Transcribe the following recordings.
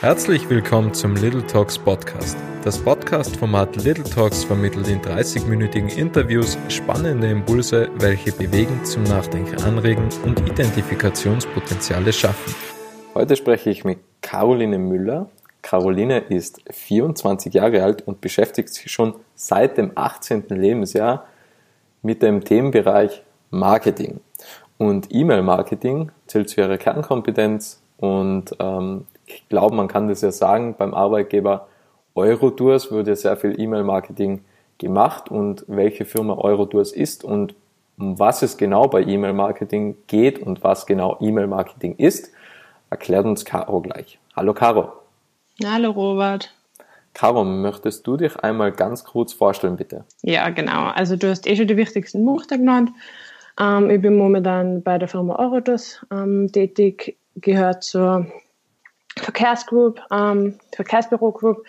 Herzlich willkommen zum Little Talks Podcast. Das Podcast-Format Little Talks vermittelt in 30-minütigen Interviews spannende Impulse, welche bewegen, zum Nachdenken anregen und Identifikationspotenziale schaffen. Heute spreche ich mit Caroline Müller. Caroline ist 24 Jahre alt und beschäftigt sich schon seit dem 18. Lebensjahr mit dem Themenbereich Marketing. Und E-Mail-Marketing zählt zu ihrer Kernkompetenz und ähm, ich glaube, man kann das ja sagen, beim Arbeitgeber Eurotours wurde sehr viel E-Mail-Marketing gemacht und welche Firma Eurotours ist und um was es genau bei E-Mail-Marketing geht und was genau E-Mail-Marketing ist, erklärt uns Caro gleich. Hallo Caro. Hallo Robert. Caro, möchtest du dich einmal ganz kurz vorstellen, bitte? Ja, genau. Also du hast eh schon die wichtigsten Punkte genannt. Ähm, ich bin momentan bei der Firma Eurotours ähm, tätig, gehört zur Verkehrsgroup, ähm, Verkehrsbüro Group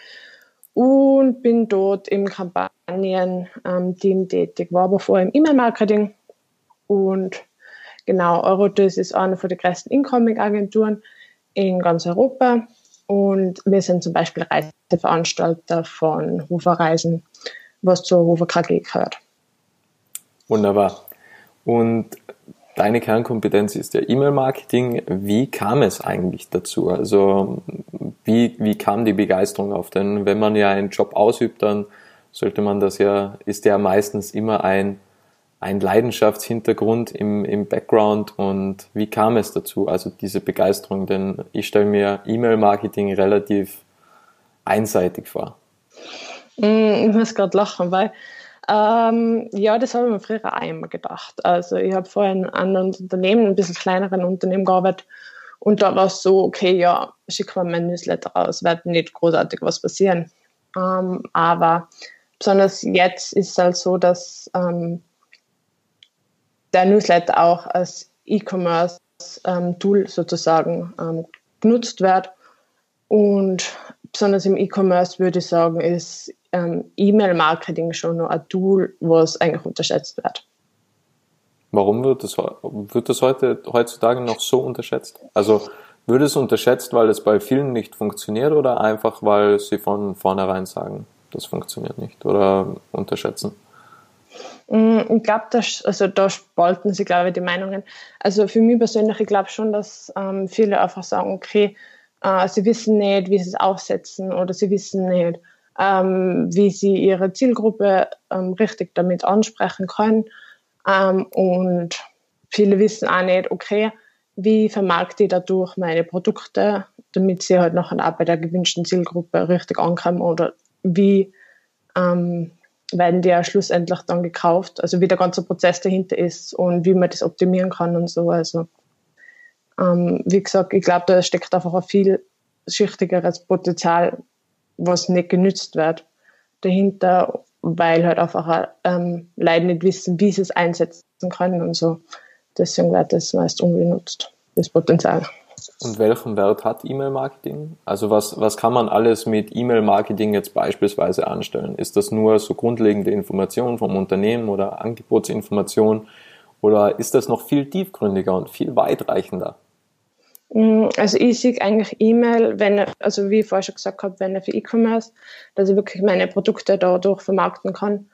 und bin dort im Kampagnen-Team ähm, tätig, war aber vorher im E-Mail-Marketing und genau, Eurotis ist eine von den größten Incoming-Agenturen in ganz Europa und wir sind zum Beispiel Reiseveranstalter von Hoferreisen, was zur Hofer KG gehört. Wunderbar. Und Deine Kernkompetenz ist ja E-Mail-Marketing. Wie kam es eigentlich dazu? Also wie, wie kam die Begeisterung auf? Denn wenn man ja einen Job ausübt, dann sollte man das ja, ist ja meistens immer ein, ein Leidenschaftshintergrund im, im Background. Und wie kam es dazu? Also diese Begeisterung, denn ich stelle mir E-Mail-Marketing relativ einseitig vor. Mm, ich muss gerade lachen, weil ähm, ja, das habe ich mir früher auch immer gedacht. Also ich habe vorher in anderen Unternehmen, ein bisschen kleineren Unternehmen gearbeitet und da war es so, okay, ja, schick mal mein Newsletter raus, wird nicht großartig was passieren. Ähm, aber besonders jetzt ist es halt so, dass ähm, der Newsletter auch als E-Commerce-Tool ähm, sozusagen ähm, genutzt wird. Und besonders im E-Commerce würde ich sagen, ist ähm, E-Mail-Marketing schon noch ein Tool, was eigentlich unterschätzt wird. Warum wird das, wird das heute, heutzutage noch so unterschätzt? Also wird es unterschätzt, weil es bei vielen nicht funktioniert oder einfach, weil sie von vornherein sagen, das funktioniert nicht oder unterschätzen? Mm, ich glaube, also da spalten sich, glaube ich, die Meinungen. Also für mich persönlich, ich glaube schon, dass ähm, viele einfach sagen, okay, äh, sie wissen nicht, wie sie es aufsetzen oder sie wissen nicht, ähm, wie sie ihre Zielgruppe ähm, richtig damit ansprechen können. Ähm, und viele wissen auch nicht, okay, wie vermarkte ich dadurch meine Produkte, damit sie halt nachher auch bei der gewünschten Zielgruppe richtig ankommen oder wie ähm, werden die ja schlussendlich dann gekauft, also wie der ganze Prozess dahinter ist und wie man das optimieren kann und so. Also ähm, wie gesagt, ich glaube, da steckt einfach ein viel schichtigeres Potenzial was nicht genützt wird dahinter, weil halt einfach ähm, Leute nicht wissen, wie sie es einsetzen können und so. Deswegen wird das meist ungenutzt, das Potenzial. Und welchen Wert hat E-Mail-Marketing? Also was, was kann man alles mit E-Mail-Marketing jetzt beispielsweise anstellen? Ist das nur so grundlegende Informationen vom Unternehmen oder Angebotsinformation? Oder ist das noch viel tiefgründiger und viel weitreichender? Mm, also ich sehe eigentlich E-Mail, wenn, also wie ich vorher schon gesagt habe, wenn er für E-Commerce, dass ich wirklich meine Produkte dadurch vermarkten kann.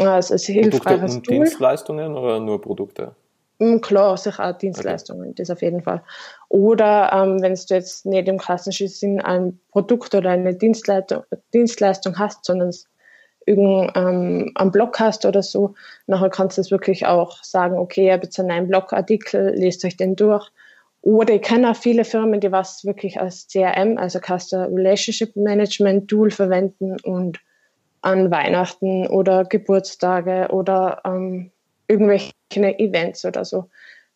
Also es ist hilfreiches und Tool. Dienstleistungen oder nur Produkte? Mm, klar, sicher auch Dienstleistungen, okay. das auf jeden Fall. Oder ähm, wenn du jetzt nicht im klassischen Sinn ein Produkt oder eine Dienstleistung, Dienstleistung hast, sondern irgendeinen ähm, Blog hast oder so, nachher kannst du es wirklich auch sagen, okay, ich habe jetzt einen Blogartikel, lest euch den durch oder ich kenne auch viele Firmen, die was wirklich als CRM, also Customer Relationship Management Tool verwenden und an Weihnachten oder Geburtstage oder ähm, irgendwelche Events oder so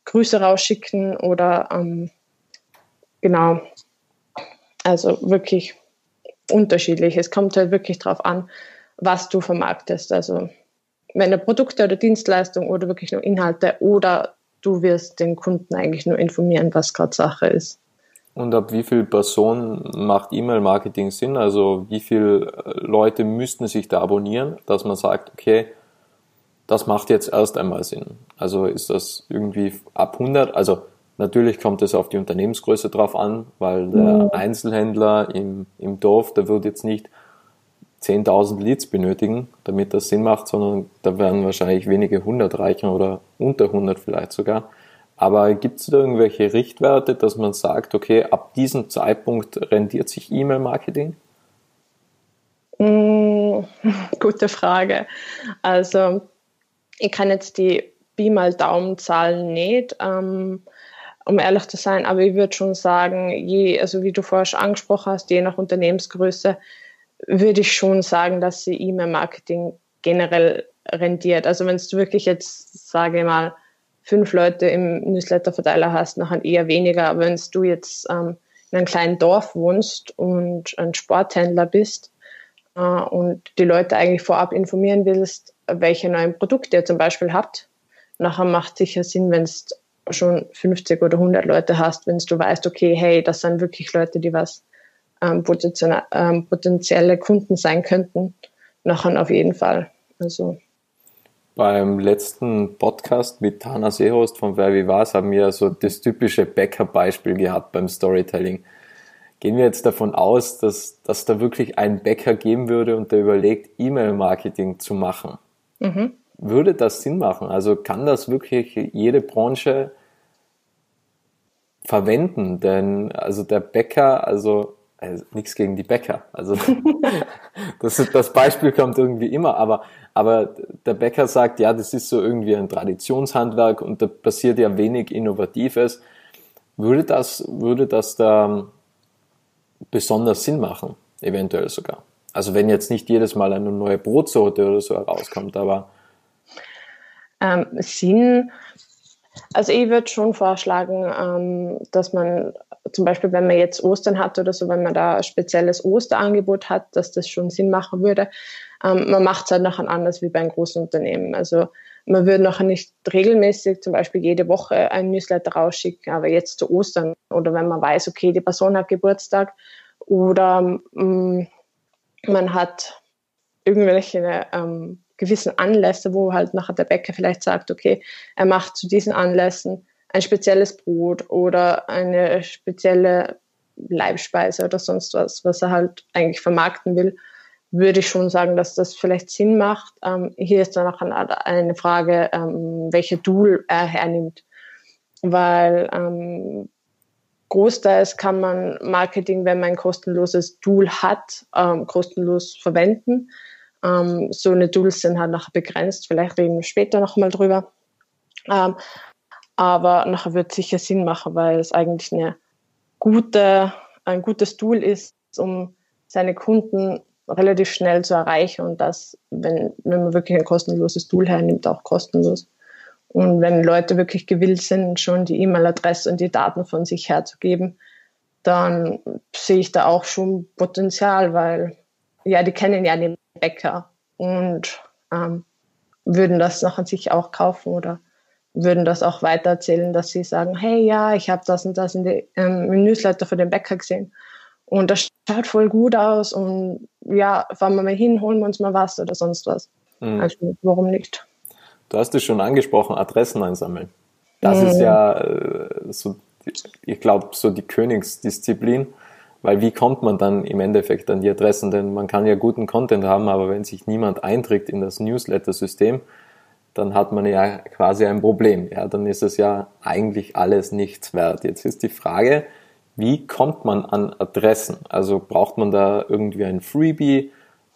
Grüße rausschicken oder ähm, genau, also wirklich unterschiedlich. Es kommt halt wirklich darauf an, was du vermarktest. Also wenn du Produkte oder Dienstleistungen oder wirklich nur Inhalte oder du wirst den Kunden eigentlich nur informieren, was gerade Sache ist. Und ab wie viel Personen macht E-Mail-Marketing Sinn? Also wie viele äh, Leute müssten sich da abonnieren, dass man sagt, okay, das macht jetzt erst einmal Sinn. Also ist das irgendwie ab 100, also Natürlich kommt es auf die Unternehmensgröße drauf an, weil der mhm. Einzelhändler im, im Dorf, der wird jetzt nicht 10.000 Leads benötigen, damit das Sinn macht, sondern da werden wahrscheinlich wenige hundert reichen oder unter 100 vielleicht sogar. Aber gibt es da irgendwelche Richtwerte, dass man sagt, okay, ab diesem Zeitpunkt rendiert sich E-Mail-Marketing? Mm, gute Frage. Also ich kann jetzt die Pi mal Daumenzahlen nicht, ähm, um ehrlich zu sein, aber ich würde schon sagen, je, also wie du vorher schon angesprochen hast, je nach Unternehmensgröße, würde ich schon sagen, dass sie E-Mail-Marketing generell rendiert. Also wenn du wirklich jetzt, sage ich mal, fünf Leute im Newsletter-Verteiler hast, nachher eher weniger. Aber wenn du jetzt ähm, in einem kleinen Dorf wohnst und ein Sporthändler bist äh, und die Leute eigentlich vorab informieren willst, welche neuen Produkte ihr zum Beispiel habt, nachher macht sicher Sinn, wenn es schon 50 oder 100 Leute hast, wenn du weißt, okay, hey, das sind wirklich Leute, die was ähm, ähm, potenzielle Kunden sein könnten, nachher auf jeden Fall. Also beim letzten Podcast mit Tana Seehost von Wer wie was haben wir so das typische Bäcker-Beispiel gehabt beim Storytelling. Gehen wir jetzt davon aus, dass, dass da wirklich ein Bäcker geben würde und der überlegt, E-Mail-Marketing zu machen. Mhm. Würde das Sinn machen? Also kann das wirklich jede Branche verwenden? Denn also der Bäcker, also also nichts gegen die Bäcker. Also das, das Beispiel kommt irgendwie immer, aber, aber der Bäcker sagt, ja, das ist so irgendwie ein Traditionshandwerk und da passiert ja wenig Innovatives. Würde das, würde das da besonders Sinn machen, eventuell sogar? Also wenn jetzt nicht jedes Mal eine neue Brotsorte oder so herauskommt, aber ähm, Sinn, also ich würde schon vorschlagen, ähm, dass man zum Beispiel, wenn man jetzt Ostern hat oder so, wenn man da ein spezielles Osterangebot hat, dass das schon Sinn machen würde. Ähm, man macht es halt nachher anders wie bei einem großen Unternehmen. Also man würde nachher nicht regelmäßig zum Beispiel jede Woche ein Newsletter rausschicken, aber jetzt zu Ostern oder wenn man weiß, okay, die Person hat Geburtstag oder ähm, man hat irgendwelche ähm, gewissen Anlässe, wo halt nachher der Bäcker vielleicht sagt, okay, er macht zu diesen Anlässen ein spezielles Brot oder eine spezielle Leibspeise oder sonst was, was er halt eigentlich vermarkten will, würde ich schon sagen, dass das vielleicht Sinn macht. Ähm, hier ist dann auch eine Frage, ähm, welche Tool er hernimmt. Weil ähm, großteils kann man Marketing, wenn man ein kostenloses Tool hat, ähm, kostenlos verwenden. Ähm, so eine Tools sind halt nachher begrenzt. Vielleicht reden wir später nochmal drüber. Ähm, aber nachher wird es sicher Sinn machen, weil es eigentlich eine gute, ein gutes Tool ist, um seine Kunden relativ schnell zu erreichen und das, wenn, wenn man wirklich ein kostenloses Tool hernimmt, auch kostenlos. Und wenn Leute wirklich gewillt sind, schon die E-Mail-Adresse und die Daten von sich herzugeben, dann sehe ich da auch schon Potenzial, weil ja, die kennen ja den Bäcker und ähm, würden das nachher sich auch kaufen oder würden das auch weitererzählen, dass sie sagen, hey, ja, ich habe das und das in die, ähm, im Newsletter für den Bäcker gesehen. Und das schaut voll gut aus und ja, fahren wir mal hin, holen wir uns mal was oder sonst was. Mhm. Also warum nicht? Du hast es schon angesprochen, Adressen einsammeln. Das mhm. ist ja äh, so, ich glaube, so die Königsdisziplin, weil wie kommt man dann im Endeffekt an die Adressen? Denn man kann ja guten Content haben, aber wenn sich niemand einträgt in das Newsletter-System, dann hat man ja quasi ein Problem. Ja, dann ist es ja eigentlich alles nichts wert. Jetzt ist die Frage, wie kommt man an Adressen? Also braucht man da irgendwie ein Freebie,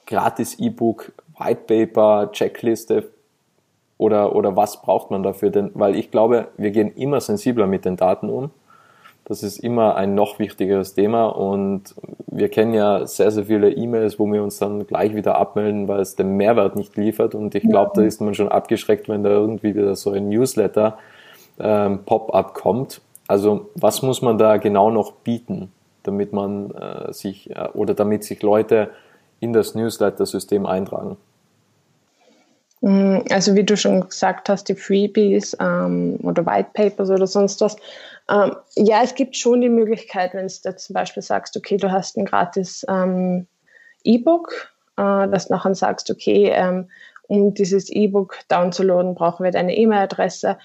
gratis E-Book, White Paper, Checkliste oder, oder was braucht man dafür? Denn, weil ich glaube, wir gehen immer sensibler mit den Daten um das ist immer ein noch wichtigeres Thema und wir kennen ja sehr, sehr viele E-Mails, wo wir uns dann gleich wieder abmelden, weil es den Mehrwert nicht liefert und ich glaube, da ist man schon abgeschreckt, wenn da irgendwie wieder so ein Newsletter ähm, Pop-up kommt. Also was muss man da genau noch bieten, damit man äh, sich äh, oder damit sich Leute in das Newsletter-System eintragen? Mm, also wie du schon gesagt hast, die Freebies ähm, oder White Papers oder sonst was, ähm, ja, es gibt schon die Möglichkeit, wenn du zum Beispiel sagst, okay, du hast ein gratis ähm, E-Book, äh, dass du nachher sagst, okay, ähm, um dieses E-Book downzuladen, brauchen wir deine E-Mail-Adresse.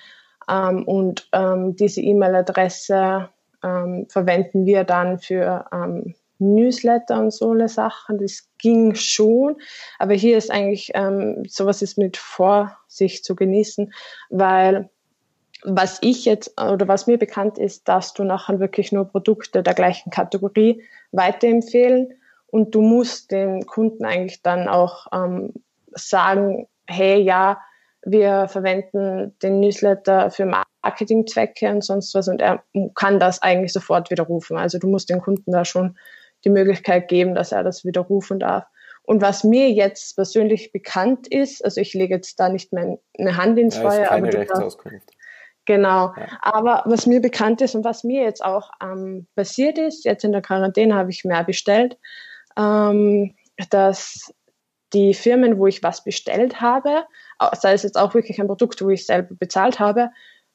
Ähm, und ähm, diese E-Mail-Adresse ähm, verwenden wir dann für Newsletter und so eine Sachen. Das ging schon, aber hier ist eigentlich sowas ist mit Vorsicht zu genießen, weil was ich jetzt oder was mir bekannt ist, dass du nachher wirklich nur Produkte der gleichen Kategorie weiterempfehlen und du musst dem Kunden eigentlich dann auch ähm, sagen, hey, ja, wir verwenden den Newsletter für Marketingzwecke und sonst was und er kann das eigentlich sofort widerrufen. Also du musst dem Kunden da schon die Möglichkeit geben, dass er das widerrufen darf. Und was mir jetzt persönlich bekannt ist, also ich lege jetzt da nicht meine Hand ins Feuer. Ist keine Rechtsauskunft. Genau. Ja. Aber was mir bekannt ist und was mir jetzt auch ähm, passiert ist, jetzt in der Quarantäne habe ich mehr bestellt, ähm, dass die Firmen, wo ich was bestellt habe, sei es jetzt auch wirklich ein Produkt, wo ich selber bezahlt habe,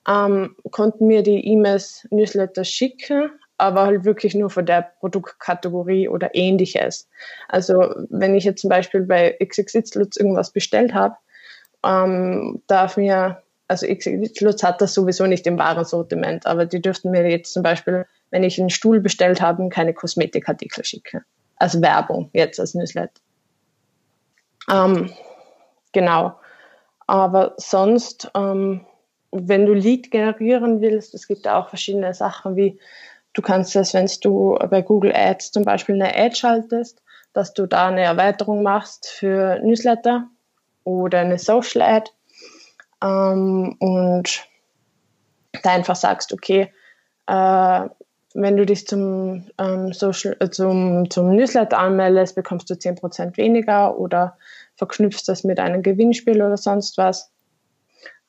ähm, konnten mir die E-Mails, Newsletter schicken, aber halt wirklich nur von der Produktkategorie oder ähnliches. Also wenn ich jetzt zum Beispiel bei XXX irgendwas bestellt habe, ähm, darf mir, also XXX hat das sowieso nicht im Warensortiment, aber die dürften mir jetzt zum Beispiel, wenn ich einen Stuhl bestellt habe, keine Kosmetikartikel schicken. Als Werbung, jetzt als Newsletter. Ähm, genau. Aber sonst, ähm, wenn du Lead generieren willst, es gibt auch verschiedene Sachen wie Du kannst es, wenn du bei Google Ads zum Beispiel eine Ad schaltest, dass du da eine Erweiterung machst für Newsletter oder eine Social Ad ähm, und da einfach sagst, okay, äh, wenn du dich zum, ähm, Social, äh, zum, zum Newsletter anmeldest, bekommst du 10% weniger oder verknüpfst das mit einem Gewinnspiel oder sonst was.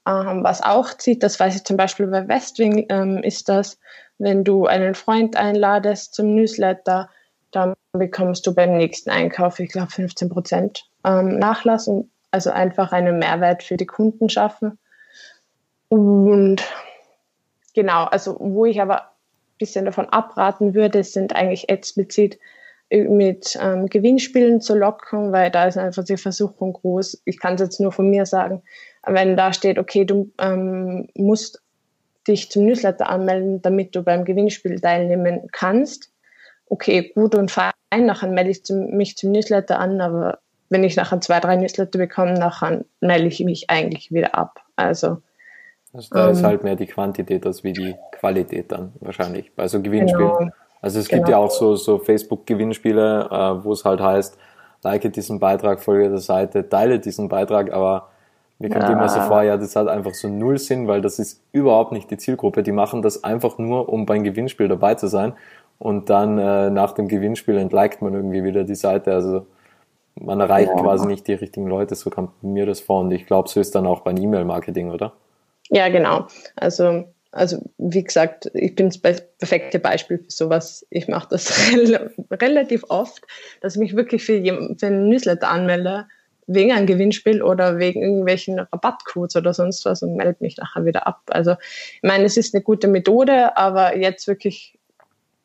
Ähm, was auch zieht, das weiß ich zum Beispiel bei Westwing, ähm, ist das, wenn du einen Freund einladest zum Newsletter, dann bekommst du beim nächsten Einkauf, ich glaube, 15 Prozent ähm, Nachlass und also einfach einen Mehrwert für die Kunden schaffen. Und genau, also wo ich aber ein bisschen davon abraten würde, sind eigentlich explizit mit ähm, Gewinnspielen zu locken, weil da ist einfach die Versuchung groß. Ich kann es jetzt nur von mir sagen, wenn da steht, okay, du ähm, musst dich zum Newsletter anmelden, damit du beim Gewinnspiel teilnehmen kannst. Okay, gut und fein, nachher melde ich mich zum Newsletter an, aber wenn ich nachher zwei, drei Newsletter bekomme, nachher melde ich mich eigentlich wieder ab. Also, also da ähm, ist halt mehr die Quantität als wie die Qualität dann wahrscheinlich bei so Gewinnspielen. Genau, also es gibt genau. ja auch so, so Facebook-Gewinnspiele, äh, wo es halt heißt, like diesen Beitrag, folge der Seite, teile diesen Beitrag, aber mir kommt ja. immer so vor, ja, das hat einfach so null Sinn, weil das ist überhaupt nicht die Zielgruppe. Die machen das einfach nur, um beim Gewinnspiel dabei zu sein. Und dann äh, nach dem Gewinnspiel entliked man irgendwie wieder die Seite. Also man erreicht ja. quasi nicht die richtigen Leute, so kommt mir das vor. Und ich glaube, so ist dann auch beim E-Mail-Marketing, oder? Ja, genau. Also, also wie gesagt, ich bin das perfekte Beispiel für sowas. Ich mache das relativ oft, dass ich mich wirklich für, für einen Newsletter anmelde wegen einem Gewinnspiel oder wegen irgendwelchen Rabattcodes oder sonst was und melde mich nachher wieder ab. Also ich meine, es ist eine gute Methode, aber jetzt wirklich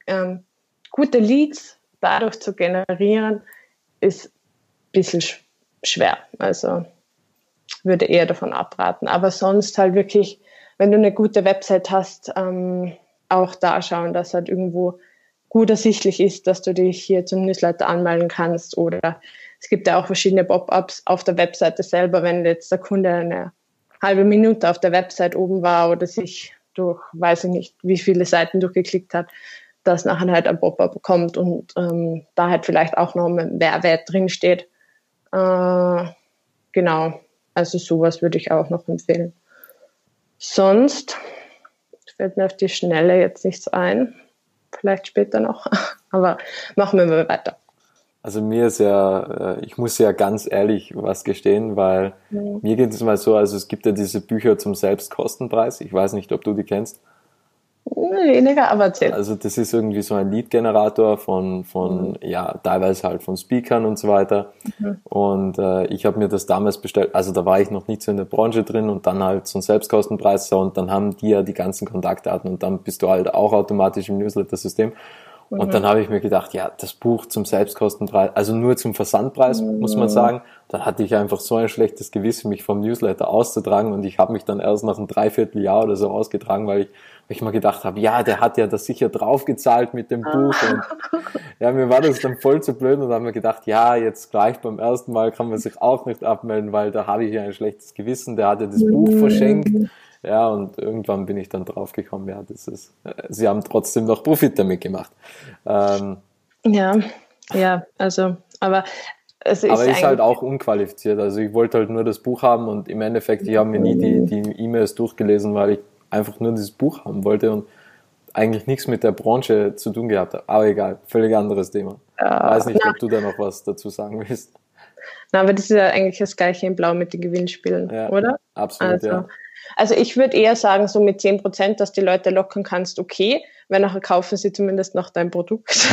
ähm, gute Leads dadurch zu generieren, ist bisschen sch schwer. Also würde eher davon abraten. Aber sonst halt wirklich, wenn du eine gute Website hast, ähm, auch da schauen, dass halt irgendwo gut ersichtlich ist, dass du dich hier zum Newsletter anmelden kannst oder es gibt ja auch verschiedene Pop-ups auf der Webseite selber, wenn jetzt der Kunde eine halbe Minute auf der Website oben war oder sich durch, weiß ich nicht, wie viele Seiten durchgeklickt hat, dass nachher halt ein Pop-up kommt und ähm, da halt vielleicht auch noch ein Mehrwert drinsteht. Äh, genau, also sowas würde ich auch noch empfehlen. Sonst fällt mir auf die Schnelle jetzt nichts ein. Vielleicht später noch, aber machen wir mal weiter. Also mir ist ja, äh, ich muss ja ganz ehrlich was gestehen, weil mhm. mir geht es mal so, also es gibt ja diese Bücher zum Selbstkostenpreis. Ich weiß nicht, ob du die kennst. Weniger, aber erzähl. Also das ist irgendwie so ein Lead-Generator von, von mhm. ja, teilweise halt von Speakern und so weiter. Mhm. Und äh, ich habe mir das damals bestellt, also da war ich noch nicht so in der Branche drin und dann halt so ein Selbstkostenpreis und dann haben die ja die ganzen Kontaktdaten und dann bist du halt auch automatisch im Newsletter-System. Mhm. Und dann habe ich mir gedacht, ja, das Buch zum Selbstkostenpreis, also nur zum Versandpreis, mhm. muss man sagen. Dann hatte ich einfach so ein schlechtes Gewissen, mich vom Newsletter auszutragen und ich habe mich dann erst nach einem Dreivierteljahr oder so ausgetragen, weil ich, weil ich mir gedacht habe, ja, der hat ja das sicher draufgezahlt mit dem Buch. Und ja, mir war das dann voll zu blöd und dann haben wir gedacht, ja, jetzt gleich beim ersten Mal kann man sich auch nicht abmelden, weil da habe ich ja ein schlechtes Gewissen, der hat ja das Buch verschenkt. Ja, und irgendwann bin ich dann draufgekommen, ja, das ist, äh, sie haben trotzdem noch Profit damit gemacht. Ähm, ja, ja, also, aber es ist, aber ist halt auch unqualifiziert. Also ich wollte halt nur das Buch haben und im Endeffekt, ich habe mir nie die, die E-Mails durchgelesen, weil ich einfach nur dieses Buch haben wollte und eigentlich nichts mit der Branche zu tun gehabt habe. Aber egal, völlig anderes Thema. Ja, Weiß nicht, na, ob du da noch was dazu sagen willst. Na, aber das ist ja eigentlich das gleiche in Blau mit den Gewinnspielen, ja, oder? Absolut, also, ja. Also ich würde eher sagen, so mit 10 Prozent, dass die Leute lockern kannst, okay, weil nachher kaufen sie zumindest noch dein Produkt.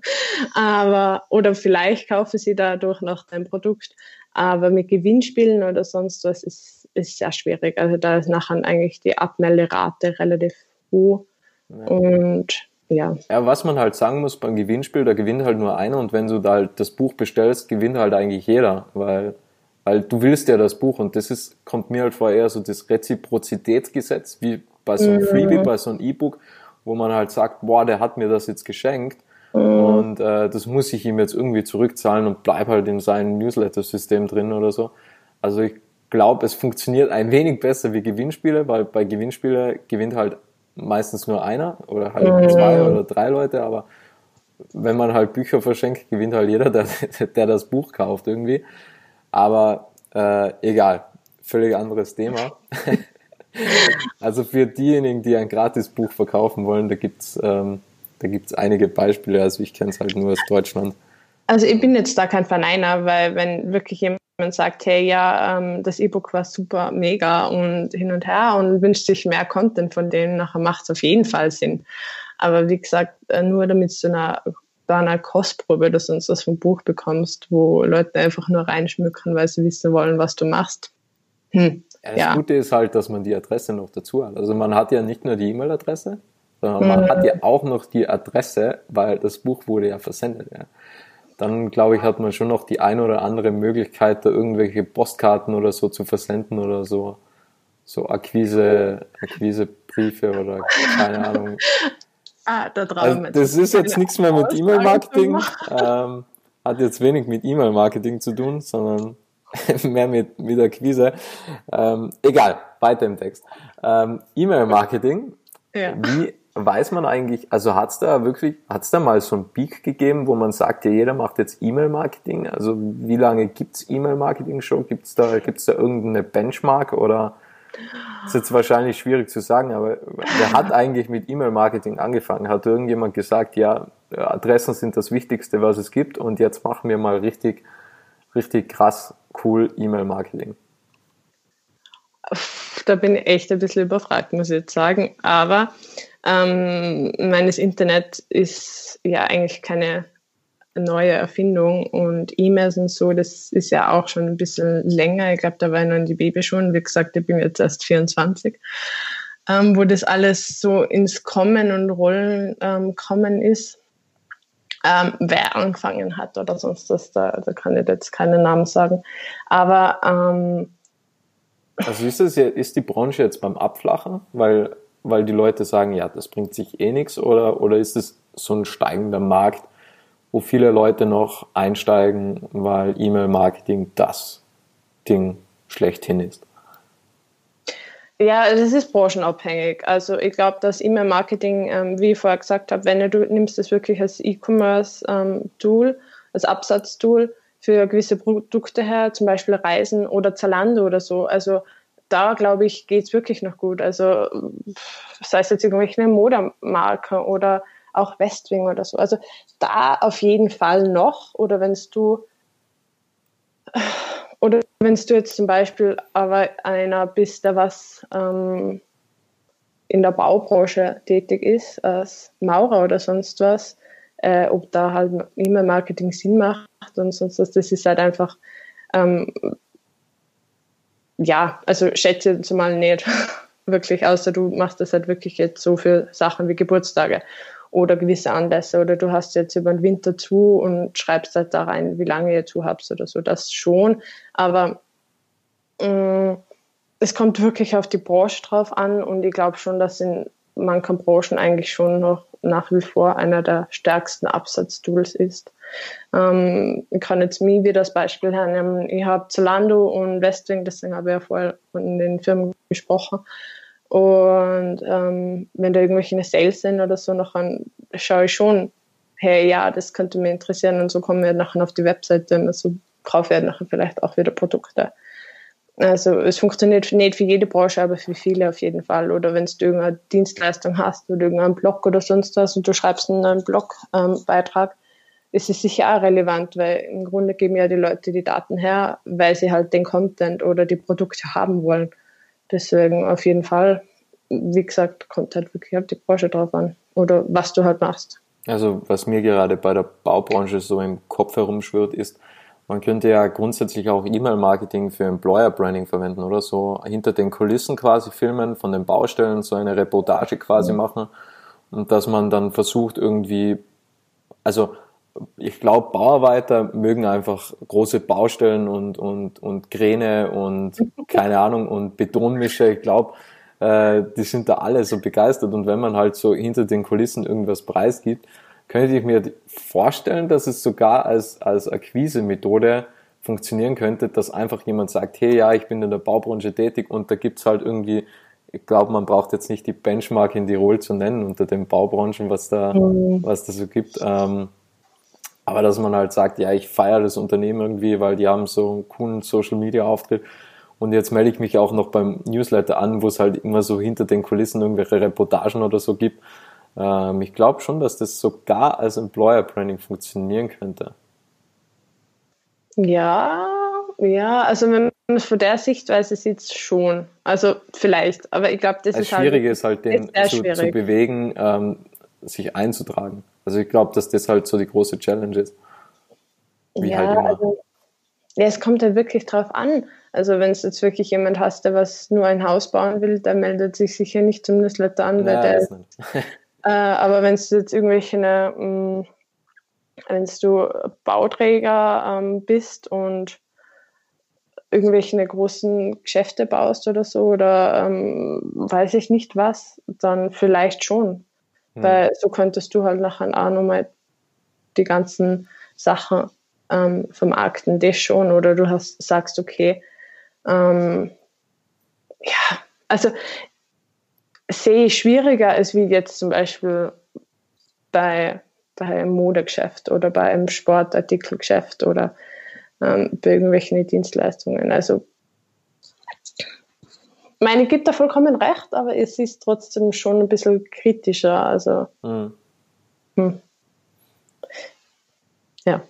Aber, oder vielleicht kaufen sie dadurch noch dein Produkt. Aber mit Gewinnspielen oder sonst was ist, ist sehr schwierig. Also da ist nachher eigentlich die Abmelderate relativ hoch. Ja. Und ja. ja. Was man halt sagen muss beim Gewinnspiel, da gewinnt halt nur einer und wenn du da halt das Buch bestellst, gewinnt halt eigentlich jeder, weil weil du willst ja das Buch und das ist, kommt mir halt vor eher so das Reziprozitätsgesetz, wie bei so einem mhm. Freebie, bei so einem E-Book, wo man halt sagt, boah, der hat mir das jetzt geschenkt mhm. und äh, das muss ich ihm jetzt irgendwie zurückzahlen und bleib halt in seinem Newsletter-System drin oder so. Also ich glaube, es funktioniert ein wenig besser wie Gewinnspiele, weil bei Gewinnspiele gewinnt halt meistens nur einer oder halt mhm. zwei oder drei Leute, aber wenn man halt Bücher verschenkt, gewinnt halt jeder, der, der das Buch kauft irgendwie. Aber äh, egal, völlig anderes Thema. also für diejenigen, die ein Gratisbuch verkaufen wollen, da gibt's ähm, da gibt's einige Beispiele. Also ich kenne es halt nur aus Deutschland. Also ich bin jetzt da kein Verneiner, weil wenn wirklich jemand sagt, hey, ja, ähm, das E-Book war super, mega und hin und her und wünscht sich mehr Content von denen, nachher macht es auf jeden Fall Sinn. Aber wie gesagt, äh, nur damit es zu einer da eine Kostprobe oder sonst was vom Buch bekommst, wo Leute einfach nur reinschmücken, weil sie wissen wollen, was du machst. Hm. Das ja. Gute ist halt, dass man die Adresse noch dazu hat. Also man hat ja nicht nur die E-Mail-Adresse, sondern man hat ja auch noch die Adresse, weil das Buch wurde ja versendet. Ja. Dann glaube ich, hat man schon noch die eine oder andere Möglichkeit, da irgendwelche Postkarten oder so zu versenden oder so, so Akquise, Akquisebriefe oder keine Ahnung. Ah, da drauf. Also das ist jetzt nichts mehr mit E-Mail-Marketing. Ähm, hat jetzt wenig mit E-Mail-Marketing zu tun, sondern mehr mit, mit Akquise. Ähm, egal, weiter im Text. Ähm, E-Mail-Marketing. Ja. Wie weiß man eigentlich, also hat es da wirklich, hat es da mal so einen Peak gegeben, wo man sagt, ja, jeder macht jetzt E-Mail-Marketing? Also wie lange gibt's E-Mail-Marketing schon? Gibt's da, gibt's da irgendeine Benchmark oder ist jetzt wahrscheinlich schwierig zu sagen, aber wer hat eigentlich mit E-Mail-Marketing angefangen? Hat irgendjemand gesagt, ja, Adressen sind das Wichtigste, was es gibt und jetzt machen wir mal richtig, richtig krass cool E-Mail-Marketing? Da bin ich echt ein bisschen überfragt, muss ich jetzt sagen. Aber ähm, meines Internet ist ja eigentlich keine neue Erfindung und E-Mails und so, das ist ja auch schon ein bisschen länger. Ich glaube, da war ich noch in die Baby schon. Wie gesagt, ich bin jetzt erst 24, ähm, wo das alles so ins Kommen und Rollen ähm, kommen ist. Ähm, wer angefangen hat oder sonst was, da, da kann ich jetzt keinen Namen sagen. Aber ähm, also ist, das, ist die Branche jetzt beim Abflachen, weil, weil die Leute sagen, ja, das bringt sich eh nichts oder, oder ist es so ein steigender Markt, wo viele Leute noch einsteigen, weil E-Mail-Marketing das Ding schlechthin ist. Ja, das ist branchenabhängig. Also ich glaube, dass E-Mail-Marketing, ähm, wie ich vorher gesagt habe, wenn du nimmst das wirklich als E-Commerce-Tool, ähm, als Absatztool für gewisse Produkte her, zum Beispiel Reisen oder Zalando oder so. Also da glaube ich, geht es wirklich noch gut. Also sei es jetzt irgendwelche Modemarke oder auch Westwing oder so. Also da auf jeden Fall noch. Oder wenn du oder wenn du jetzt zum Beispiel aber einer bist, der was ähm, in der Baubranche tätig ist, als Maurer oder sonst was, äh, ob da halt immer Marketing Sinn macht und sonst was, das ist halt einfach, ähm, ja, also schätze jetzt mal nicht wirklich, außer du machst das halt wirklich jetzt so für Sachen wie Geburtstage oder gewisse Anlässe oder du hast jetzt über den Winter zu und schreibst halt da rein, wie lange ihr zu habt oder so, das schon, aber mh, mm, es kommt wirklich auf die Branche drauf an und ich glaube schon, dass in manchen Branchen eigentlich schon noch nach wie vor einer der stärksten Absatztools ist. Ähm, ich kann jetzt mir wieder das Beispiel hernehmen. Ich habe Zalando und Westwing, deswegen habe ich ja vorher von den Firmen gesprochen. Und ähm, wenn da irgendwelche Sales sind oder so, nachher schaue ich schon, hey, ja, das könnte mich interessieren und so kommen wir nachher auf die Webseite und so kaufe ich nachher vielleicht auch wieder Produkte. Also es funktioniert nicht für jede Branche, aber für viele auf jeden Fall. Oder wenn du irgendeine Dienstleistung hast oder irgendeinen Blog oder sonst was und du schreibst einen Blogbeitrag, ähm, ist es sicher auch relevant, weil im Grunde geben ja die Leute die Daten her, weil sie halt den Content oder die Produkte haben wollen. Deswegen auf jeden Fall, wie gesagt, kommt halt wirklich auf die Branche drauf an oder was du halt machst. Also was mir gerade bei der Baubranche so im Kopf herumschwirrt, ist, man könnte ja grundsätzlich auch E-Mail-Marketing für Employer Branding verwenden oder so hinter den Kulissen quasi filmen, von den Baustellen so eine Reportage quasi mhm. machen und dass man dann versucht irgendwie, also ich glaube, Bauarbeiter mögen einfach große Baustellen und, und, und Kräne und keine Ahnung und Betonmischer. Ich glaube, äh, die sind da alle so begeistert und wenn man halt so hinter den Kulissen irgendwas preisgibt, könnte ich mir vorstellen, dass es sogar als, als Akquise-Methode funktionieren könnte, dass einfach jemand sagt, hey, ja, ich bin in der Baubranche tätig und da gibt's halt irgendwie, ich glaube, man braucht jetzt nicht die Benchmark in Tirol zu nennen unter den Baubranchen, was da, mhm. was da so gibt. Ähm, aber dass man halt sagt, ja, ich feiere das Unternehmen irgendwie, weil die haben so einen coolen Social Media Auftritt. Und jetzt melde ich mich auch noch beim Newsletter an, wo es halt immer so hinter den Kulissen irgendwelche Reportagen oder so gibt, ähm, ich glaube schon, dass das sogar als Employer Branding funktionieren könnte. Ja, ja, also wenn man es von der Sichtweise sieht, schon. Also vielleicht, aber ich glaube, das, das ist halt. Schwierige ist halt, den zu, zu, bewegen, ähm, sich einzutragen. Also ich glaube, dass das halt so die große Challenge ist. Wie ja, halt immer. Also, ja, es kommt ja wirklich drauf an. Also wenn es jetzt wirklich jemand hast, der was nur ein Haus bauen will, der meldet sich sicher nicht zum Newsletter an, weil ja, der Äh, aber wenn du jetzt irgendwelche, ähm, wenn du Bauträger ähm, bist und irgendwelche großen Geschäfte baust oder so oder ähm, weiß ich nicht was, dann vielleicht schon. Mhm. Weil so könntest du halt nachher auch nochmal die ganzen Sachen ähm, vermarkten, das schon. Oder du hast, sagst, okay, ähm, ja, also sehe ich schwieriger als wie jetzt zum Beispiel bei, bei einem Modegeschäft oder bei einem Sportartikelgeschäft oder ähm, bei irgendwelchen Dienstleistungen. Also meine gibt da vollkommen recht, aber es ist trotzdem schon ein bisschen kritischer. Also mhm. hm. ja,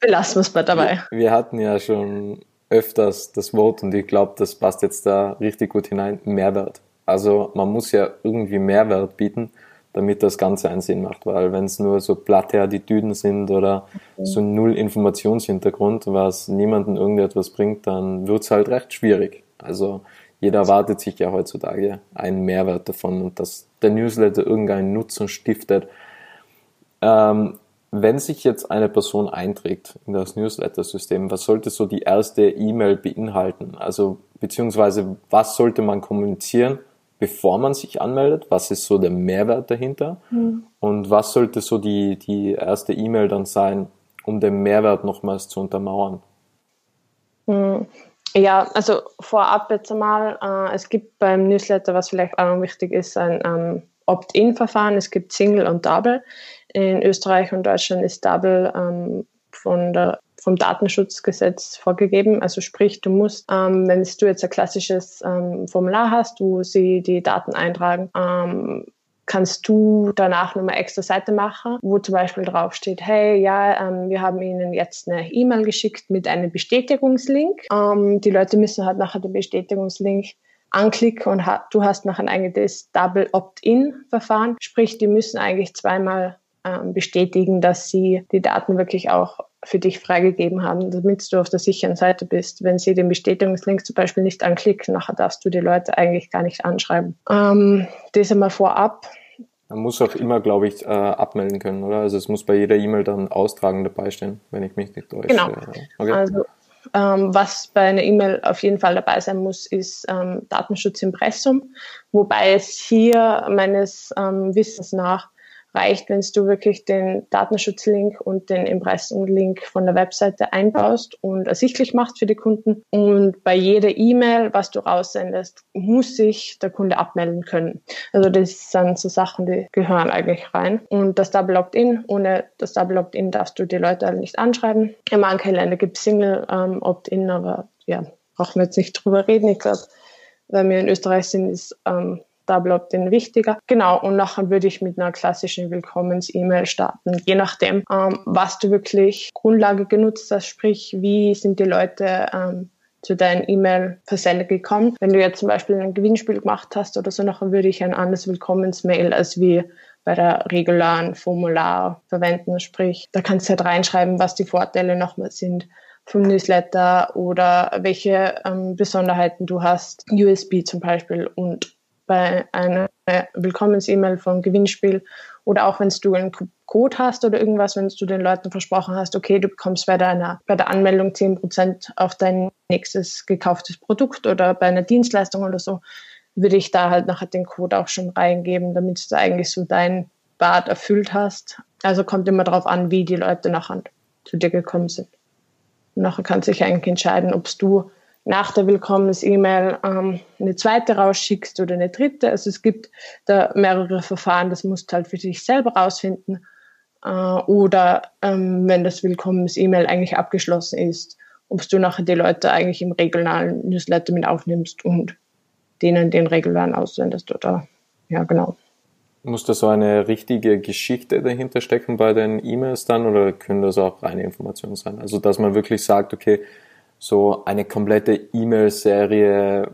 belassen wir es mal dabei. Wir, wir hatten ja schon öfters das Wort und ich glaube, das passt jetzt da richtig gut hinein, Mehrwert. Also man muss ja irgendwie Mehrwert bieten, damit das Ganze einen Sinn macht, weil wenn es nur so platte Attitüden sind oder okay. so null Informationshintergrund, was niemandem irgendetwas bringt, dann wird's halt recht schwierig. Also jeder erwartet sich ja heutzutage einen Mehrwert davon und dass der Newsletter irgendeinen Nutzen stiftet. Ähm, wenn sich jetzt eine Person einträgt in das Newsletter-System, was sollte so die erste E-Mail beinhalten? Also beziehungsweise was sollte man kommunizieren, bevor man sich anmeldet? Was ist so der Mehrwert dahinter? Mhm. Und was sollte so die, die erste E-Mail dann sein, um den Mehrwert nochmals zu untermauern? Mhm. Ja, also vorab jetzt einmal, äh, es gibt beim Newsletter, was vielleicht auch noch wichtig ist, ein ähm, Opt-in-Verfahren. Es gibt Single und Double. In Österreich und Deutschland ist Double ähm, von der vom Datenschutzgesetz vorgegeben. Also sprich, du musst, ähm, wenn du jetzt ein klassisches ähm, Formular hast, wo sie die Daten eintragen, ähm, kannst du danach nochmal extra Seite machen, wo zum Beispiel draufsteht, hey, ja, ähm, wir haben Ihnen jetzt eine E-Mail geschickt mit einem Bestätigungslink. Ähm, die Leute müssen halt nachher den Bestätigungslink anklicken und ha du hast nachher eigentlich das Double Opt-in-Verfahren. Sprich, die müssen eigentlich zweimal ähm, bestätigen, dass sie die Daten wirklich auch für dich freigegeben haben, damit du auf der sicheren Seite bist. Wenn sie den Bestätigungslink zum Beispiel nicht anklicken, nachher darfst du die Leute eigentlich gar nicht anschreiben. Ähm, das einmal vorab. Man muss auch immer, glaube ich, äh, abmelden können, oder? Also es muss bei jeder E-Mail dann austragen dabei stehen, wenn ich mich nicht täusche. Genau. Okay. Also ähm, was bei einer E-Mail auf jeden Fall dabei sein muss, ist ähm, Datenschutzimpressum, wobei es hier meines ähm, Wissens nach reicht, wenn du wirklich den Datenschutzlink und den Impressum-Link von der Webseite einbaust und ersichtlich machst für die Kunden. Und bei jeder E-Mail, was du raussendest, muss sich der Kunde abmelden können. Also das sind so Sachen, die gehören eigentlich rein. Und das Double Opt-in, ohne das Double Opt-in darfst du die Leute halt nicht anschreiben. In manchen Ländern gibt es Single ähm, Opt-in, aber ja, brauchen wir jetzt nicht drüber reden. Ich glaube, weil wir in Österreich sind, ist ähm, da bleibt den wichtiger. Genau, und nachher würde ich mit einer klassischen Willkommens-E-Mail starten, je nachdem, ähm, was du wirklich Grundlage genutzt hast, sprich, wie sind die Leute ähm, zu deinen E-Mail-Versender gekommen. Wenn du jetzt zum Beispiel ein Gewinnspiel gemacht hast oder so, nachher würde ich ein anderes Willkommens-Mail als wie bei der regularen Formular verwenden. Sprich, da kannst du halt reinschreiben, was die Vorteile nochmal sind vom Newsletter oder welche ähm, Besonderheiten du hast, USB zum Beispiel und bei einer Willkommens-E-Mail vom Gewinnspiel oder auch wenn du einen Code hast oder irgendwas, wenn du den Leuten versprochen hast, okay, du bekommst bei deiner, bei der Anmeldung 10% auf dein nächstes gekauftes Produkt oder bei einer Dienstleistung oder so, würde ich da halt nachher den Code auch schon reingeben, damit du eigentlich so dein Bad erfüllt hast. Also kommt immer darauf an, wie die Leute nachher zu dir gekommen sind. Nachher kannst du dich eigentlich entscheiden, ob du nach der Willkommens-E-Mail ähm, eine zweite rausschickst oder eine dritte. Also es gibt da mehrere Verfahren, das musst du halt für dich selber rausfinden. Äh, oder ähm, wenn das Willkommens-E-Mail eigentlich abgeschlossen ist, ob du nachher die Leute eigentlich im regionalen Newsletter mit aufnimmst und denen den regulären aussendest oder ja genau. Muss da so eine richtige Geschichte dahinter stecken bei den E-Mails dann oder können das auch reine Informationen sein? Also dass man wirklich sagt, okay, so eine komplette E-Mail-Serie,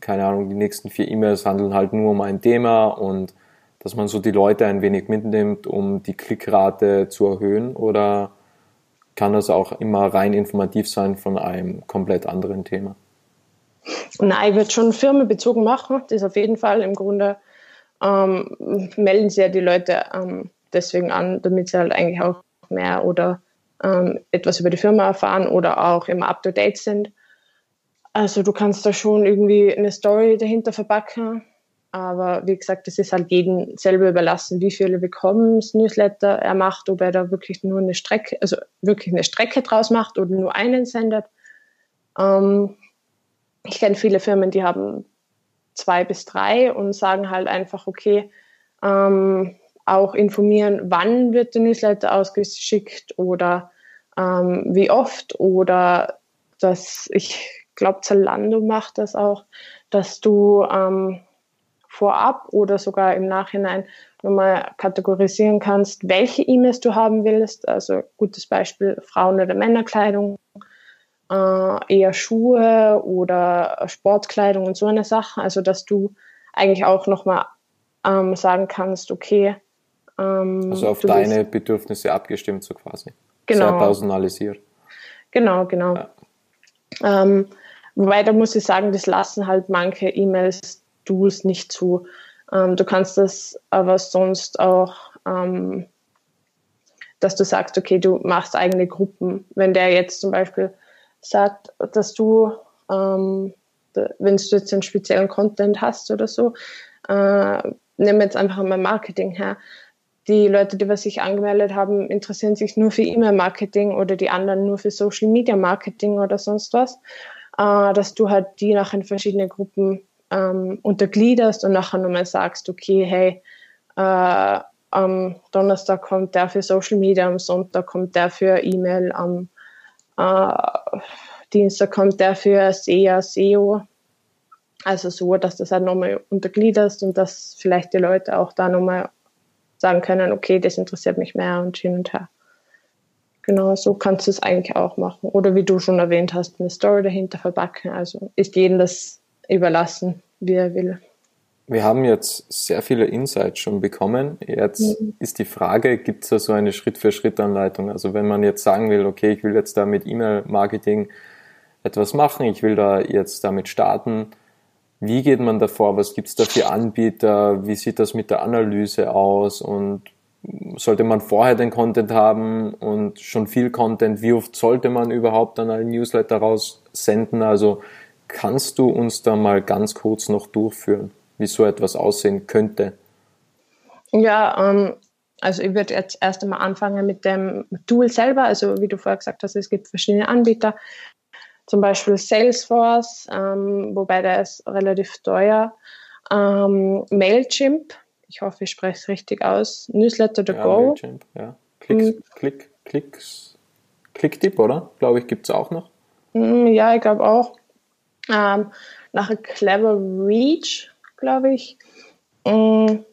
keine Ahnung, die nächsten vier E-Mails handeln halt nur um ein Thema und dass man so die Leute ein wenig mitnimmt, um die Klickrate zu erhöhen oder kann das auch immer rein informativ sein von einem komplett anderen Thema? Nein, ich würde schon firmenbezogen machen. Das auf jeden Fall im Grunde ähm, melden sie ja die Leute ähm, deswegen an, damit sie halt eigentlich auch mehr oder ähm, etwas über die Firma erfahren oder auch immer up to date sind. Also du kannst da schon irgendwie eine Story dahinter verpacken. Aber wie gesagt, das ist halt jedem selber überlassen, wie viele Willkommens-Newsletter er macht, ob er da wirklich nur eine Strecke, also wirklich eine Strecke draus macht oder nur einen sendet. Ähm, ich kenne viele Firmen, die haben zwei bis drei und sagen halt einfach, okay, ähm, auch informieren, wann wird der Newsletter ausgeschickt oder ähm, wie oft oder dass ich glaube, Zalando macht das auch, dass du ähm, vorab oder sogar im Nachhinein nochmal kategorisieren kannst, welche E-Mails du haben willst. Also gutes Beispiel Frauen- oder Männerkleidung, äh, eher Schuhe oder Sportkleidung und so eine Sache. Also dass du eigentlich auch nochmal ähm, sagen kannst, okay, ähm, also auf deine Bedürfnisse abgestimmt, so quasi. Genau. Sehr personalisiert. Genau, genau. Ja. Ähm, wobei, da muss ich sagen, das lassen halt manche E-Mails-Tools nicht zu. Ähm, du kannst das aber sonst auch, ähm, dass du sagst, okay, du machst eigene Gruppen. Wenn der jetzt zum Beispiel sagt, dass du, ähm, wenn du jetzt einen speziellen Content hast oder so, äh, wir jetzt einfach mal Marketing her, die Leute, die was sich angemeldet haben, interessieren sich nur für E-Mail-Marketing oder die anderen nur für Social-Media-Marketing oder sonst was, äh, dass du halt die nachher in verschiedene Gruppen ähm, untergliederst und nachher nochmal sagst, okay, hey, äh, am Donnerstag kommt der für Social Media, am Sonntag kommt der für E-Mail, am äh, Dienstag kommt der für SEA, SEO. Also so, dass du das halt nochmal untergliederst und dass vielleicht die Leute auch da nochmal sagen können, okay, das interessiert mich mehr und hin und her. Genau, so kannst du es eigentlich auch machen. Oder wie du schon erwähnt hast, eine Story dahinter verpacken. Also ist jedem das überlassen, wie er will. Wir haben jetzt sehr viele Insights schon bekommen. Jetzt mhm. ist die Frage, gibt es da so eine Schritt-für-Schritt-Anleitung? Also wenn man jetzt sagen will, okay, ich will jetzt da mit E-Mail-Marketing etwas machen, ich will da jetzt damit starten, Wie geht man davor? Was gibt es da für Anbieter? Wie sieht das mit der Analyse aus? Und sollte man vorher den Content haben und schon viel Content? Wie oft sollte man überhaupt dann einen Newsletter raussenden? Also kannst du uns da mal ganz kurz noch durchführen, wie so etwas aussehen könnte? Ja, ähm, also ich würde jetzt erst einmal anfangen mit dem Tool selber. Also wie du vorher gesagt hast, es gibt verschiedene Anbieter zum Beispiel Salesforce, ähm, wobei der ist relativ teuer. Ähm, Mailchimp, ich hoffe, ich spreche es richtig aus. Newsletter to ja, go. Mailchimp, ja. Klicks, mhm. Klick, Klicks, Clicktip, oder? Glaube ich, gibt es auch noch. Mm, ja, ich glaube auch. Ähm, nachher Clever Reach, glaube ich. Ähm,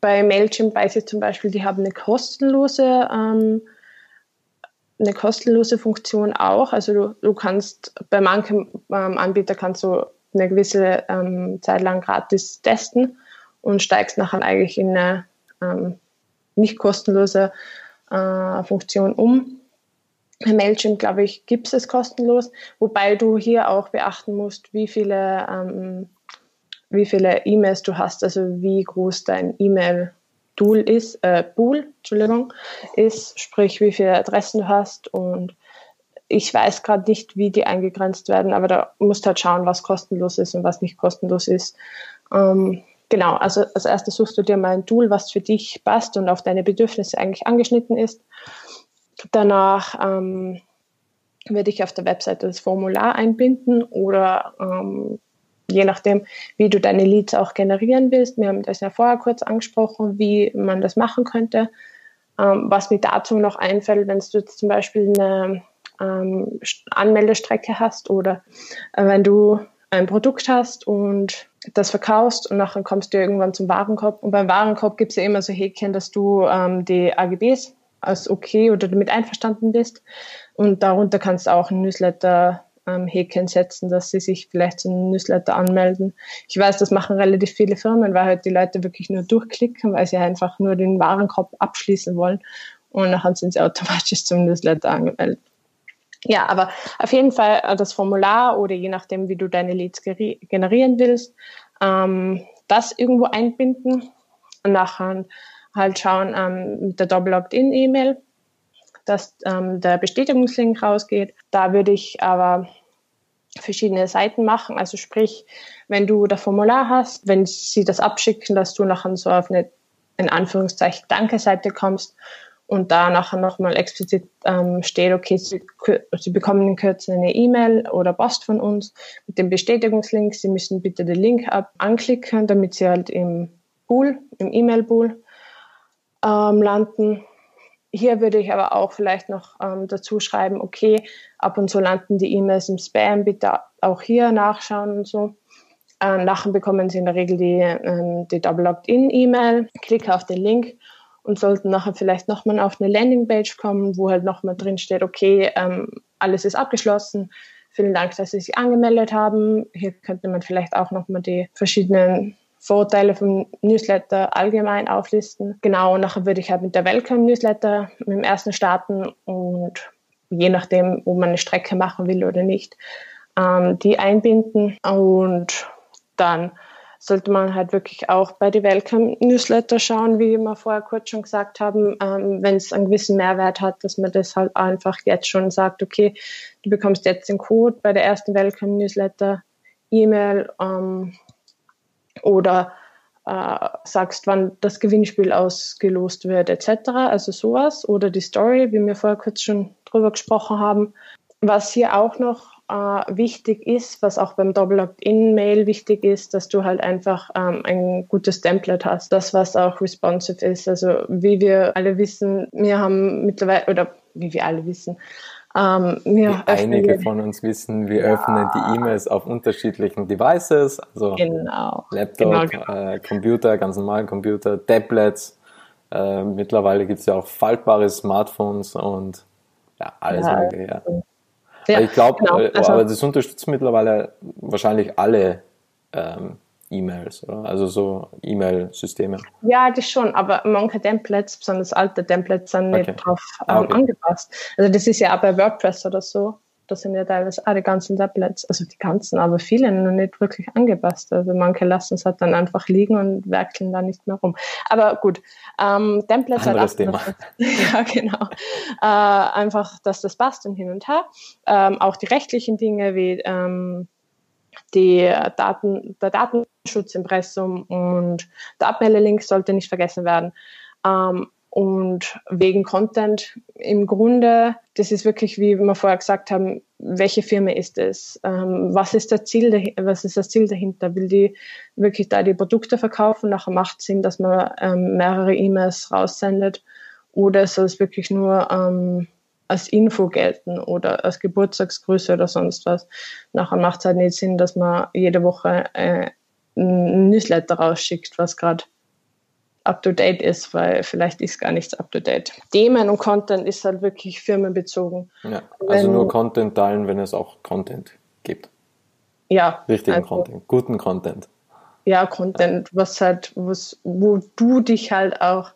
bei Mailchimp weiß ich zum Beispiel, die haben eine kostenlose ähm, eine kostenlose Funktion auch. Also du, du kannst bei manchen ähm, Anbieter kannst du eine gewisse ähm, Zeit lang gratis testen und steigst nachher eigentlich in eine ähm, nicht kostenlose äh, Funktion um. Bei Mailchimp, glaube ich, gibt es kostenlos, wobei du hier auch beachten musst, wie viele ähm, wie viele E-Mails du hast, also wie groß dein E-Mail Tool ist, äh, Pool, Entschuldigung, ist, sprich wie viele Adressen du hast und ich weiß gerade nicht, wie die eingegrenzt werden, aber da musst du halt schauen, was kostenlos ist und was nicht kostenlos ist. Ähm, genau, also als erstes suchst du dir mal ein Tool, was für dich passt und auf deine Bedürfnisse eigentlich angeschnitten ist. Danach ähm, werde ich auf der Webseite das Formular einbinden oder ähm, je nachdem, wie du deine Leads auch generieren willst. Wir haben das ja vorher kurz angesprochen, wie man das machen könnte. Ähm, was mir dazu noch einfällt, wenn du zum Beispiel eine ähm, Anmeldestrecke hast oder äh, wenn du ein Produkt hast und das verkaufst und nachher kommst du irgendwann zum Warenkorb. Und beim Warenkorb gibt es ja immer so Häkchen, dass du ähm, die AGBs als okay oder damit einverstanden bist. Und darunter kannst du auch ein Newsletter ähm, Häkchen setzen, dass sie sich vielleicht zu einem Newsletter anmelden. Ich weiß, das machen relativ viele Firmen, weil halt die Leute wirklich nur durchklicken, weil sie einfach nur den Warenkorb abschließen wollen und dann sind sie automatisch zum Newsletter angemeldet. Ja, aber auf jeden Fall äh, das Formular oder je nachdem, wie du deine Leads generieren willst, ähm, das irgendwo einbinden und nachher halt schauen ähm, mit der Double Opt-in-E-Mail, dass ähm, der Bestätigungslink rausgeht. Da würde ich aber verschiedene Seiten machen. Also sprich, wenn du das Formular hast, wenn sie das abschicken, dass du nachher so auf eine, in Anführungszeichen, Danke-Seite kommst und da nachher nochmal explizit ähm, steht, okay, sie, sie bekommen in Kürze eine E-Mail oder Post von uns mit dem Bestätigungslink. Sie müssen bitte den Link ab anklicken, damit sie halt im Pool, im E-Mail-Pool ähm, landen hier würde ich aber auch vielleicht noch ähm, dazu schreiben, okay, ab und zu landen die E-Mails im Spam, bitte auch hier nachschauen und so. Ähm, nachher bekommen Sie in der Regel die, ähm, die Double Opt-in-E-Mail, klicke auf den Link und sollten nachher vielleicht nochmal auf eine Landingpage kommen, wo halt nochmal drin steht, okay, ähm, alles ist abgeschlossen. Vielen Dank, dass Sie sich angemeldet haben. Hier könnte man vielleicht auch nochmal die verschiedenen Vorteile vom Newsletter allgemein auflisten. Genau, und nachher würde ich halt mit der Welcome-Newsletter mit dem ersten starten und je nachdem, ob man eine Strecke machen will oder nicht, ähm, die einbinden. Und dann sollte man halt wirklich auch bei den Welcome-Newsletter schauen, wie wir vorher kurz schon gesagt haben, ähm, wenn es einen gewissen Mehrwert hat, dass man das halt einfach jetzt schon sagt, okay, du bekommst jetzt den Code bei der ersten Welcome-Newsletter, E-Mail, ähm, oder äh, sagst, wann das Gewinnspiel ausgelost wird, etc. Also sowas. Oder die Story, wie wir vorher kurz schon drüber gesprochen haben. Was hier auch noch äh, wichtig ist, was auch beim Double Opt-in-Mail wichtig ist, dass du halt einfach ähm, ein gutes Template hast, das was auch responsive ist. Also wie wir alle wissen, wir haben mittlerweile, oder wie wir alle wissen, ähm, wir einige von uns wissen, wir ja. öffnen die E-Mails auf unterschiedlichen Devices, also genau. Laptop, genau, genau. Äh, Computer, ganz normalen Computer, Tablets. Äh, mittlerweile gibt es ja auch faltbare Smartphones und ja, alles ja. mögliche. Ja. ja ich glaube, genau. Äh, also, aber das unterstützt mittlerweile wahrscheinlich alle ähm, E-Mails, oder? Also so E-Mail-Systeme. Ja, das schon, aber manche Templates, besonders alte Templates, sind okay. nicht drauf ähm, ah, okay. angepasst. Also das ist ja auch bei WordPress oder so. da sind ja teilweise auch die ganzen Tablets, also die ganzen, aber viele noch nicht wirklich angepasst. Also manche lassen es halt dann einfach liegen und werkeln da nicht mehr rum. Aber gut, ähm, Templates halt Anderes Thema. ja, genau. Äh, einfach, dass das passt und hin und her. Ähm, auch die rechtlichen Dinge wie ähm, die Daten, der Datenschutzimpressum und der Abmeldelink sollte nicht vergessen werden. Ähm, und wegen Content im Grunde, das ist wirklich, wie wir vorher gesagt haben, welche Firma ist es? Ähm, was ist der Ziel, was ist das Ziel dahinter? Will die wirklich da die Produkte verkaufen? Nachher macht es Sinn, dass man ähm, mehrere E-Mails raussendet? Oder soll es wirklich nur ähm, als Info gelten oder als Geburtstagsgrüße oder sonst was? Nachher macht es halt nicht Sinn, dass man jede Woche äh, ein Newsletter rausschickt, was gerade up-to-date ist, weil vielleicht ist gar nichts up-to-date. Themen und Content ist halt wirklich firmenbezogen. Ja, also wenn, nur Content teilen, wenn es auch Content gibt. Ja. Richtigen also, Content, guten Content. Ja, Content, was halt, was, wo du dich halt auch,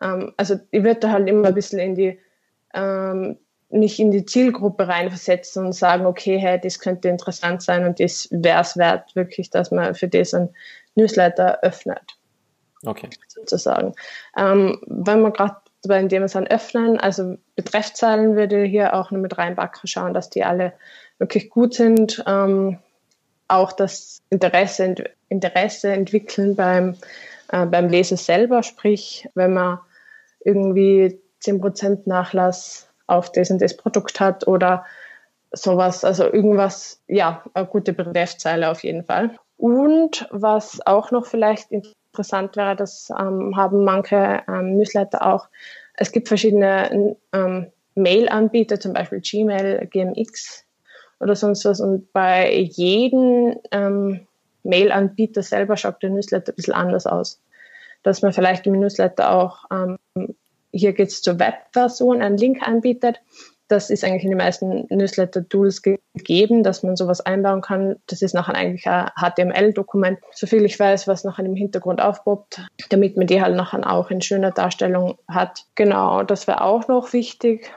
ähm, also ich würde da halt immer ein bisschen in die, ähm, mich in die Zielgruppe reinversetzen und sagen, okay, hey, das könnte interessant sein und das wäre es wert, wirklich, dass man für das ein Newsletter öffnet. Okay. Sozusagen. Ähm, wenn wir gerade bei dem es dann öffnen, also Betreffzeilen würde hier auch noch mit reinpacken, schauen, dass die alle wirklich gut sind. Ähm, auch das Interesse, Interesse entwickeln beim, äh, beim Leser selber, sprich, wenn man irgendwie 10% Nachlass auf das und das Produkt hat oder sowas, also irgendwas, ja, eine gute Betreffzeile auf jeden Fall. Und was auch noch vielleicht interessant wäre, das ähm, haben manche ähm, Newsletter auch. Es gibt verschiedene ähm, Mail-Anbieter, zum Beispiel Gmail, GMX oder sonst was. Und bei jedem ähm, Mail-Anbieter selber schaut der Newsletter ein bisschen anders aus. Dass man vielleicht im Newsletter auch, ähm, hier geht es zur Web-Version, einen Link anbietet das ist eigentlich in den meisten Newsletter-Tools gegeben, dass man sowas einbauen kann. Das ist nachher eigentlich ein HTML-Dokument, soviel ich weiß, was nachher im Hintergrund aufpoppt, damit man die halt nachher auch in schöner Darstellung hat. Genau, das wäre auch noch wichtig.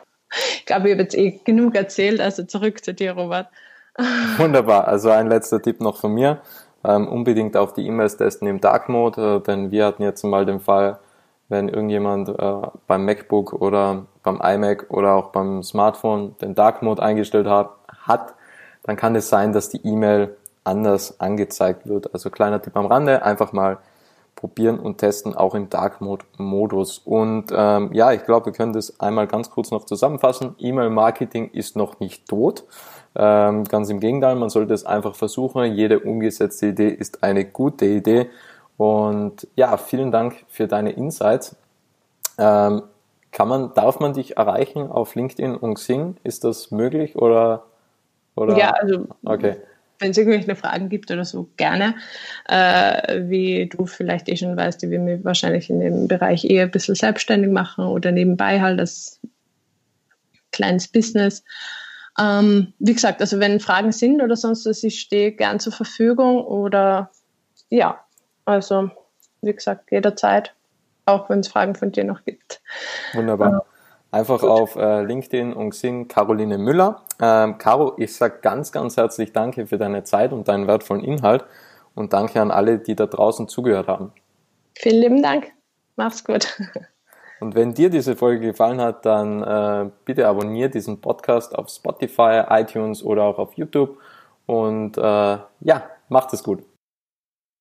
Ich glaube, ich habe jetzt eh genug erzählt, also zurück zu dir, Robert. Wunderbar, also ein letzter Tipp noch von mir. Ähm, unbedingt auf die E-Mails testen im Dark Mode, äh, denn wir hatten jetzt mal den Fall, wenn irgendjemand äh, beim MacBook oder beim iMac oder auch beim Smartphone den Dark Mode eingestellt hat, hat, dann kann es sein, dass die E-Mail anders angezeigt wird. Also kleiner Tipp am Rande, einfach mal probieren und testen, auch im Dark Mode Modus. Und ähm, ja, ich glaube, wir können das einmal ganz kurz noch zusammenfassen. E-Mail-Marketing ist noch nicht tot. Ähm, ganz im Gegenteil, man sollte es einfach versuchen. Jede umgesetzte Idee ist eine gute Idee und ja, vielen Dank für deine Insights. Ähm, kann man, darf man dich erreichen auf LinkedIn und Xing? Ist das möglich oder? oder? Ja, also okay. wenn es irgendwelche Fragen gibt oder so, gerne. Äh, wie du vielleicht eh schon weißt, die wir mir wahrscheinlich in dem Bereich eher ein bisschen selbstständig machen oder nebenbei halt als kleines Business. Ähm, wie gesagt, also wenn Fragen sind oder sonst was, ich stehe gern zur Verfügung oder ja, also, wie gesagt, jederzeit, auch wenn es Fragen von dir noch gibt. Wunderbar. Einfach Gut. auf äh, LinkedIn und Xing Caroline Müller. Ähm, Caro, ich sage ganz, ganz herzlich Danke für deine Zeit und deinen wertvollen Inhalt und danke an alle, die da draußen zugehört haben. Vielen lieben Dank. Mach's gut. Und wenn dir diese Folge gefallen hat, dann äh, bitte abonniere diesen Podcast auf Spotify, iTunes oder auch auf YouTube. Und äh, ja, macht es gut.